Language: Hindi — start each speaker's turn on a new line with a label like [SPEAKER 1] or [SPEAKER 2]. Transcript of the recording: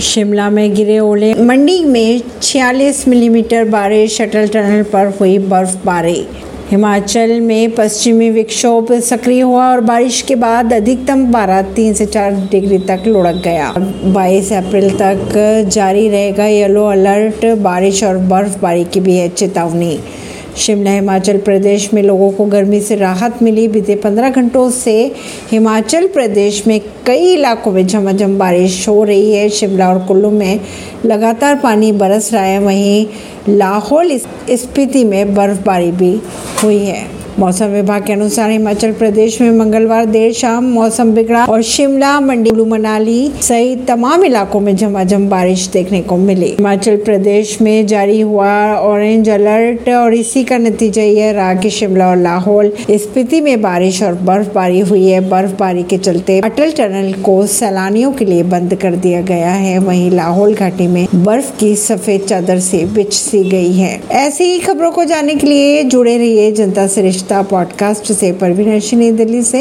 [SPEAKER 1] शिमला में गिरे ओले। मंडी में 46 मिलीमीटर बारिश अटल टनल पर हुई बर्फबारी। हिमाचल में पश्चिमी विक्षोभ सक्रिय हुआ और बारिश के बाद अधिकतम पारा तीन से चार डिग्री तक लुढ़क गया। 22 अप्रैल तक जारी रहेगा येलो अलर्ट। बारिश और बर्फबारी की भी है चेतावनी। शिमला, हिमाचल प्रदेश में लोगों को गर्मी से राहत मिली। बीते पंद्रह घंटों से हिमाचल प्रदेश में कई इलाकों में झमाझम बारिश हो रही है। शिमला और कुल्लू में लगातार पानी बरस रहा है। वहीं लाहौल स्पीति में बर्फबारी भी हुई है। मौसम विभाग के अनुसार हिमाचल प्रदेश में मंगलवार देर शाम मौसम बिगड़ा और शिमला, मंडी, कुल्लू, मनाली सहित तमाम इलाकों में झमाझम बारिश देखने को मिली। हिमाचल प्रदेश में जारी हुआ ऑरेंज अलर्ट और इसी का नतीजा यह रहा कि शिमला और लाहौल स्पीति में बारिश और बर्फबारी हुई है। बर्फबारी के चलते अटल टनल को सैलानियों के लिए बंद कर दिया गया है। वहीं लाहौल घाटी में बर्फ़ की सफ़ेद चादर से बिछ सी गई है। ऐसी ही खबरों को जानने के लिए जुड़े रहिए जनता से रिश्ता पॉडकास्ट से परवीन दिल्ली से।